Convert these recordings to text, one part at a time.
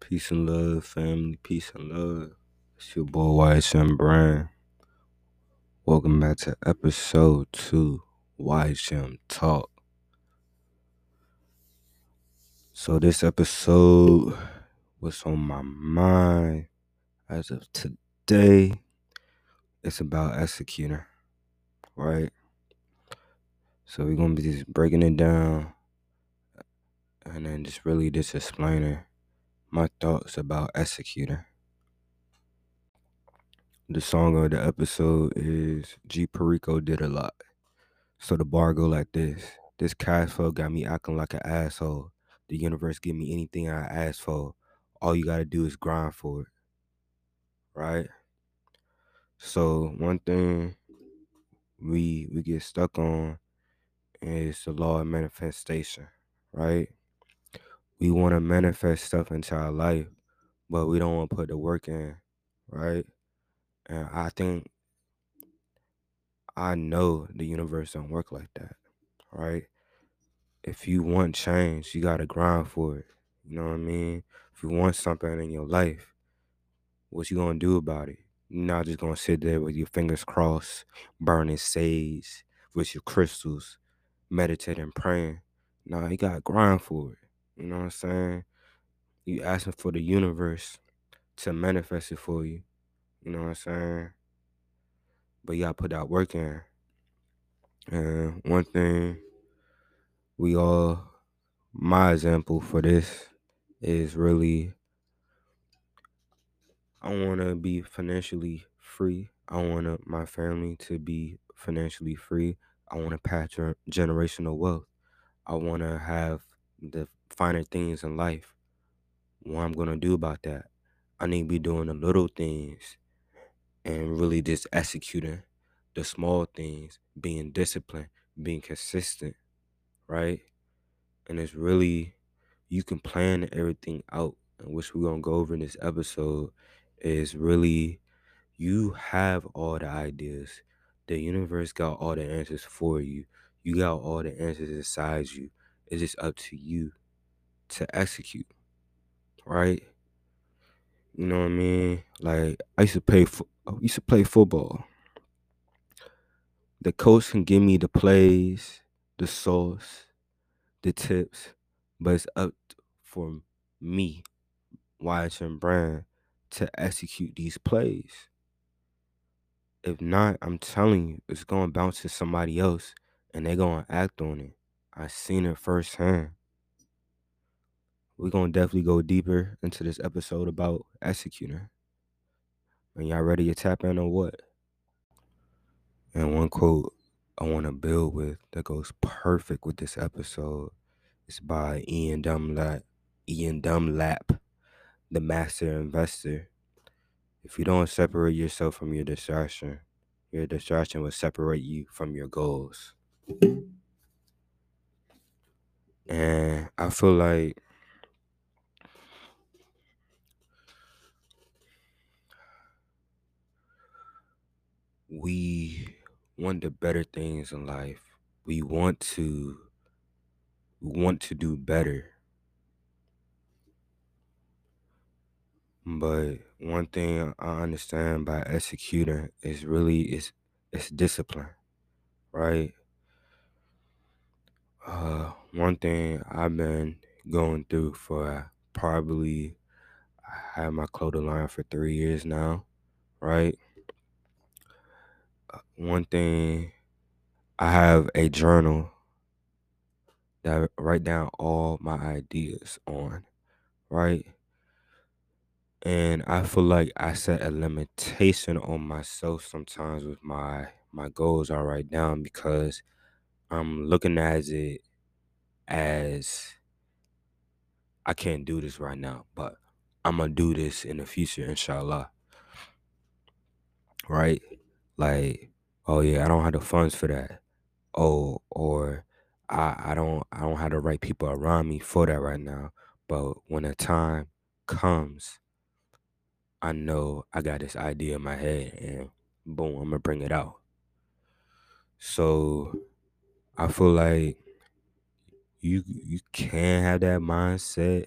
Peace and love, family. Peace and love. It's your boy YSM Brand. Welcome back to episode two, YSM Talk. So this episode was on my mind as of today. It's about executor, right? So we're gonna be just breaking it down and then just really just explaining my thoughts about Executor. The song of the episode is G Perico did a lot. So the bar go like this. This cash flow got me acting like an asshole. The universe give me anything I ask for. All you gotta do is grind for it. Right? So one thing we we get stuck on is the law of manifestation, right? We want to manifest stuff into our life, but we don't want to put the work in, right? And I think I know the universe don't work like that, right? If you want change, you gotta grind for it. You know what I mean? If you want something in your life, what you gonna do about it? You're not just gonna sit there with your fingers crossed, burning sage with your crystals, meditating, praying. Nah, you gotta grind for it. You know what I'm saying? You asking for the universe to manifest it for you. You know what I'm saying? But gotta put that work in. And one thing we all, my example for this is really, I want to be financially free. I want my family to be financially free. I want to pass generational wealth. I want to have the finer things in life. What I'm going to do about that? I need to be doing the little things and really just executing the small things, being disciplined, being consistent, right? And it's really, you can plan everything out, which we're going to go over in this episode, is really, you have all the ideas. The universe got all the answers for you. You got all the answers inside you. It's just up to you to execute, right? You know what I mean? Like I used to play, fo- I used to play football. The coach can give me the plays, the sauce, the tips, but it's up for me, YSM Brand, to execute these plays. If not, I'm telling you, it's gonna bounce to somebody else and they're gonna act on it. I seen it firsthand. We're gonna definitely go deeper into this episode about executing. And y'all ready to tap in or what? And one quote I want to build with that goes perfect with this episode is by Ian Dunlap. Ian Dunlap, the master investor. If you don't separate yourself from your distraction, your distraction will separate you from your goals. And I feel like we want the better things in life. We want to we want to do better. But one thing I understand by executing is really is it's discipline, right? Uh, one thing I've been going through for probably I had my clothing line for three years now, right? Uh, one thing I have a journal that I write down all my ideas on, right? And I feel like I set a limitation on myself sometimes with my my goals I write down because I'm looking at it as I can't do this right now, but I'm gonna do this in the future, inshallah. Right? Like, oh yeah, I don't have the funds for that. Oh, or I I don't I don't have the right people around me for that right now. But when the time comes, I know I got this idea in my head and boom, I'm gonna bring it out. So I feel like you you can have that mindset,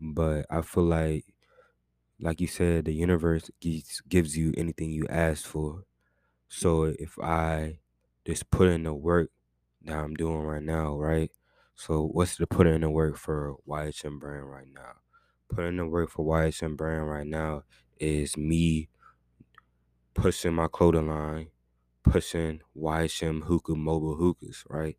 but I feel like, like you said, the universe gives gives you anything you ask for. So if I just put in the work that I'm doing right now, right? So what's the put in the work for YHM brand right now? Put in the work for YHM brand right now is me pushing my clothing line, pushing YHM hookah mobile hookahs, right?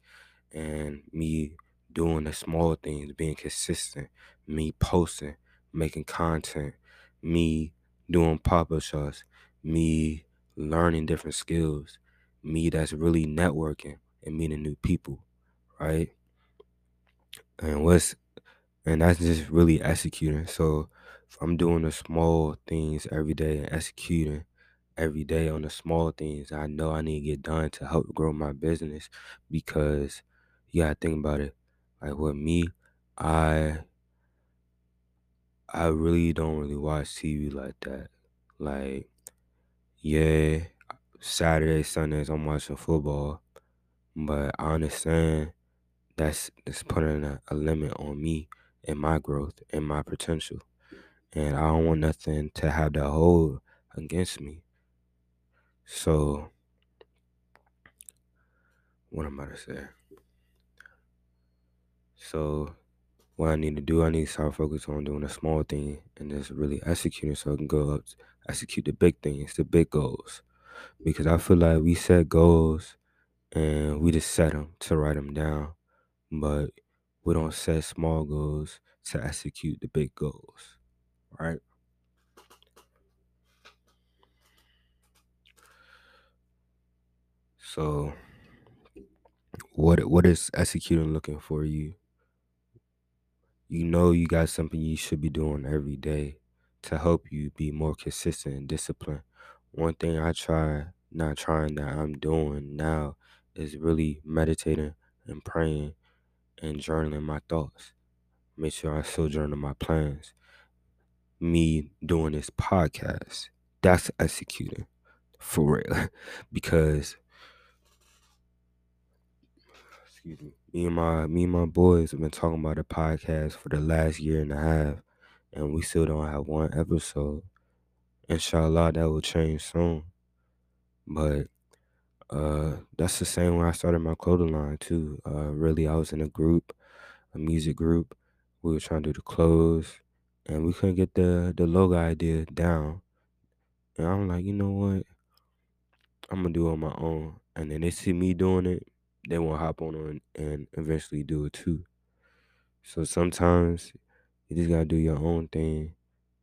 And me doing the small things, being consistent, me posting, making content, me doing pop-up shots, me learning different skills, me that's really networking and meeting new people, right? And what's and that's just really executing. So if I'm doing the small things every day and executing every day on the small things I know I need to get done to help grow my business because you gotta think about it. Like with me, I I really don't really watch TV like that. Like, yeah, Saturday, Sundays I'm watching football, but I understand that's that's putting a, a limit on me and my growth and my potential. And I don't want nothing to have that hold against me. So what am I to say? So what I need to do, I need to start focusing on doing a small thing and just really executing so I can go up execute the big things, the big goals. Because I feel like we set goals and we just set them to write them down, but we don't set small goals to execute the big goals, right? So what what is executing looking for you? You know you got something you should be doing every day to help you be more consistent and disciplined. One thing I try, not trying that I'm doing now is really meditating and praying and journaling my thoughts. Make sure I still journal my plans. Me doing this podcast, that's executing for real. because excuse me, me and my me and my boys have been talking about a podcast for the last year and a half, and we still don't have one episode. Inshallah, that will change soon. But uh, that's the same when I started my clothing line too. Uh, really, I was in a group, a music group. We were trying to do the clothes, and we couldn't get the the logo idea down. And I'm like, you know what? I'm gonna do it on my own. And then they see me doing it, they won't hop on and, and eventually do it too. So sometimes you just gotta do your own thing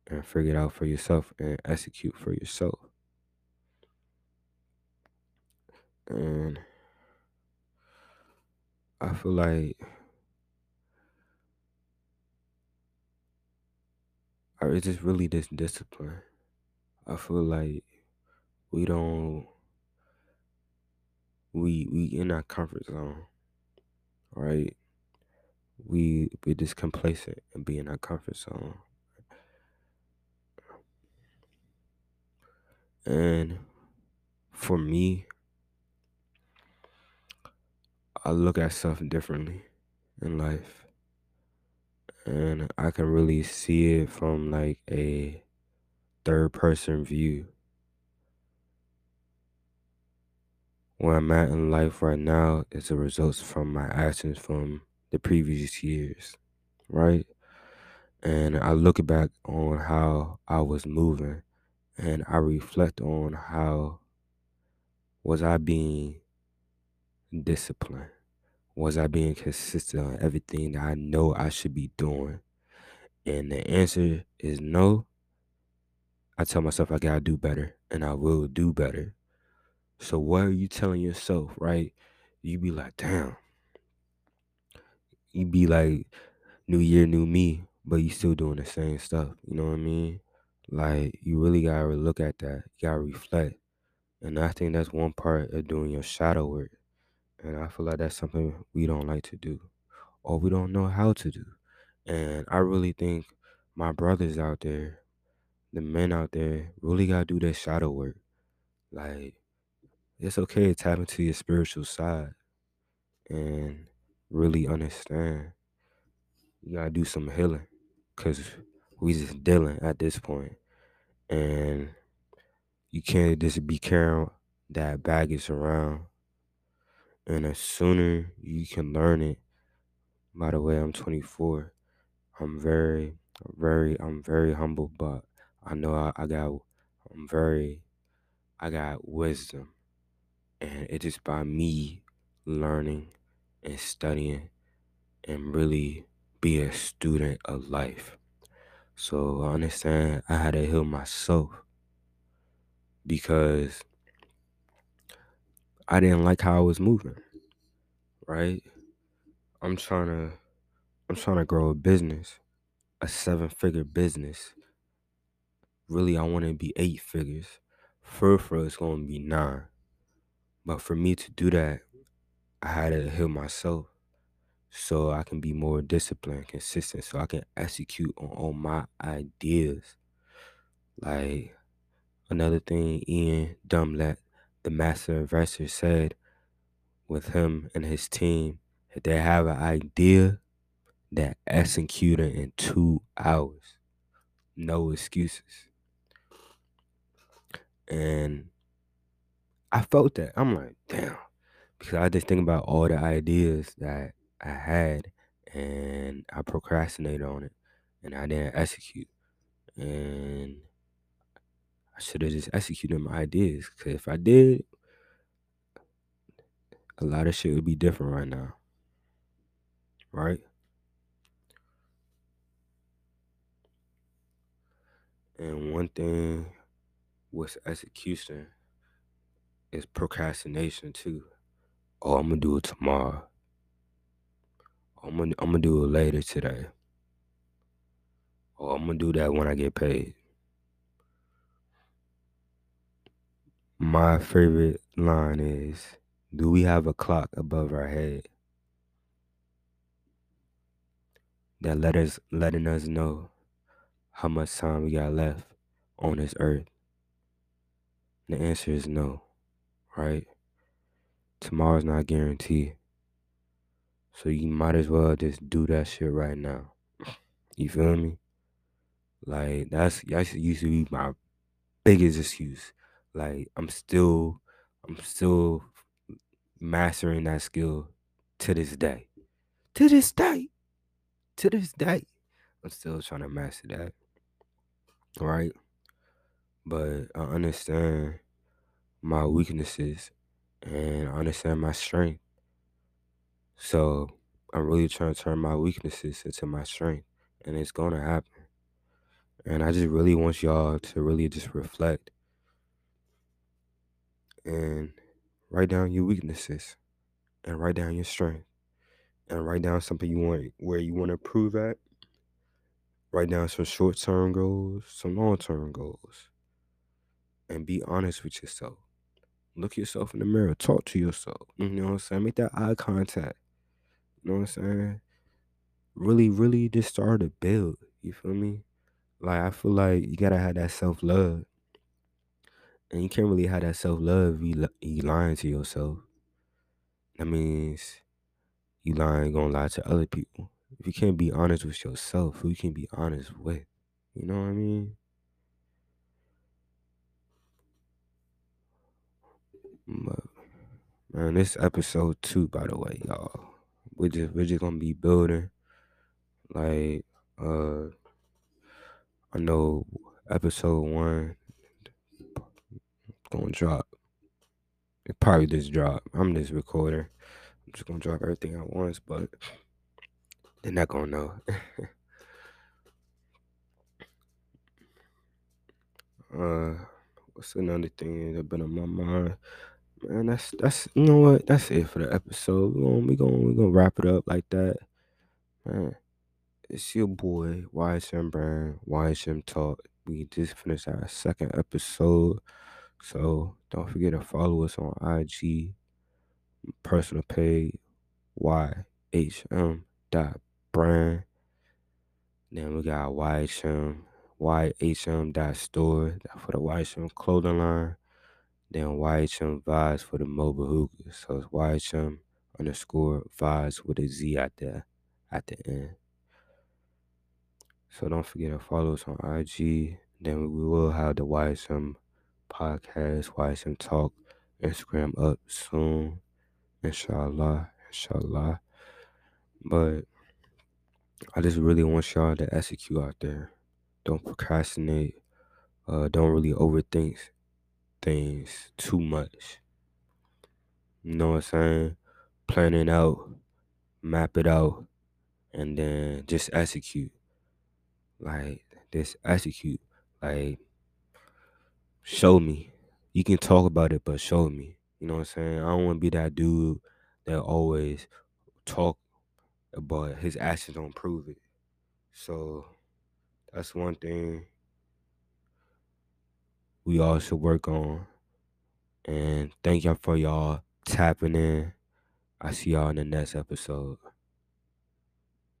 and figure it out for yourself and execute for yourself. And I feel like it's just really this discipline. I feel like we don't we we in our comfort zone, right? We we just complacent and be in our comfort zone. And for me, I look at stuff differently in life. And I can really see it from like a third person view. Where I'm at in life right now is the results from my actions from the previous years, right? And I look back on how I was moving and I reflect on how was I being disciplined? Was I being consistent on everything that I know I should be doing? And the answer is no. I tell myself I gotta do better and I will do better. So what are you telling yourself, right? You be like, damn. You be like, new year, new me, but you still doing the same stuff. You know what I mean? Like you really gotta look at that. You gotta reflect. And I think that's one part of doing your shadow work. And I feel like that's something we don't like to do. Or we don't know how to do. And I really think my brothers out there, the men out there, really gotta do their shadow work. Like it's okay to tap into your spiritual side and really understand. You gotta do some healing. Cause we just dealing at this. And you can't just be carrying that baggage around. And the sooner you can learn it, by the way, I'm 24. I'm very, very, I'm very humble, but I know I, I got, I'm very, I got wisdom. And it's just by me learning and studying and really be a student of life. So I understand I had to heal myself because I didn't like how I was moving. Right? I'm trying to I'm trying to grow a business, a seven figure business. Really I want to be eight figures. For for it's gonna be nine. But for me to do that, I had to heal myself so I can be more disciplined, consistent, so I can execute on all my ideas. Like another thing Ian Dunlap, the master investor, said with him and his team, if they have an idea that execute it in two hours. No excuses. And I felt that. I'm like, damn. Because I just think about all the ideas that I had and I procrastinated on it and I didn't execute. And I should have just executed my ideas. Because if I did, a lot of shit would be different right now. Right? And one thing with execution is procrastination too. Oh, I'm gonna do it tomorrow. I'm gonna I'm gonna do it later today. Oh, I'm gonna do that when I get paid. My favorite line is, "Do we have a clock above our head that let us letting us know how much time we got left on this earth?" The answer is no, right? Tomorrow's not guaranteed. So you might as well just do that shit right now. You feel me? Like that's that used to be my biggest excuse. Like I'm still I'm still mastering that skill to this day. To this day. To this day. I'm still trying to master that. Right? But I understand my weaknesses and I understand my strength. So I'm really trying to turn my weaknesses into my strength. And it's gonna happen. And I just really want y'all to really just reflect and write down your weaknesses and write down your strength and write down something you want where you want to improve at. Write down some short term goals, some long term goals. And be honest with yourself. Look yourself in the mirror. Talk to yourself. You know what I'm saying? Make that eye contact. You know what I'm saying? Really, really just start to build. You feel me? Like I feel like you gotta have that self love. And you can't really have that self love you, you lying to yourself. That means you lying gonna lie to other people. If you can't be honest with yourself, who you can be honest with? You know what I mean? But, man, this episode two, by the way, y'all. We just we're just gonna be building. Like, uh I know episode one gonna drop. It probably just drop. I'm this recorder. I'm just gonna drop everything at once, but they're not gonna know. uh what's another thing that been on my mind? Man, that's that's you know what? That's it for the episode. We gonna we gonna we gonna wrap it up like that. Man, it's your boy YSM Brand, YSM Talk. We just finished our second episode. So don't forget to follow us on IG, personal page, YHM dot brand. Then we got YHM, YHM dot store for the YHM clothing line. Then YHM vibes for the mobile hookah. So it's YHM underscore vibes with a Z at the at the end. So don't forget to follow us on IG. Then we will have the YSM podcast, YSM Talk, Instagram up soon. Inshallah. Inshallah. But I just really want y'all to execute out there. Don't procrastinate. Uh, don't really overthink things too much. You know what I'm saying? Plan it out, map it out, and then just execute. Like, just execute. Like, show me. You can talk about it, but show me. You know what I'm saying? I don't want to be that dude that always talk, but his actions don't prove it. So that's one thing we all should work on. And thank y'all for y'all tapping in. I see y'all in the next episode.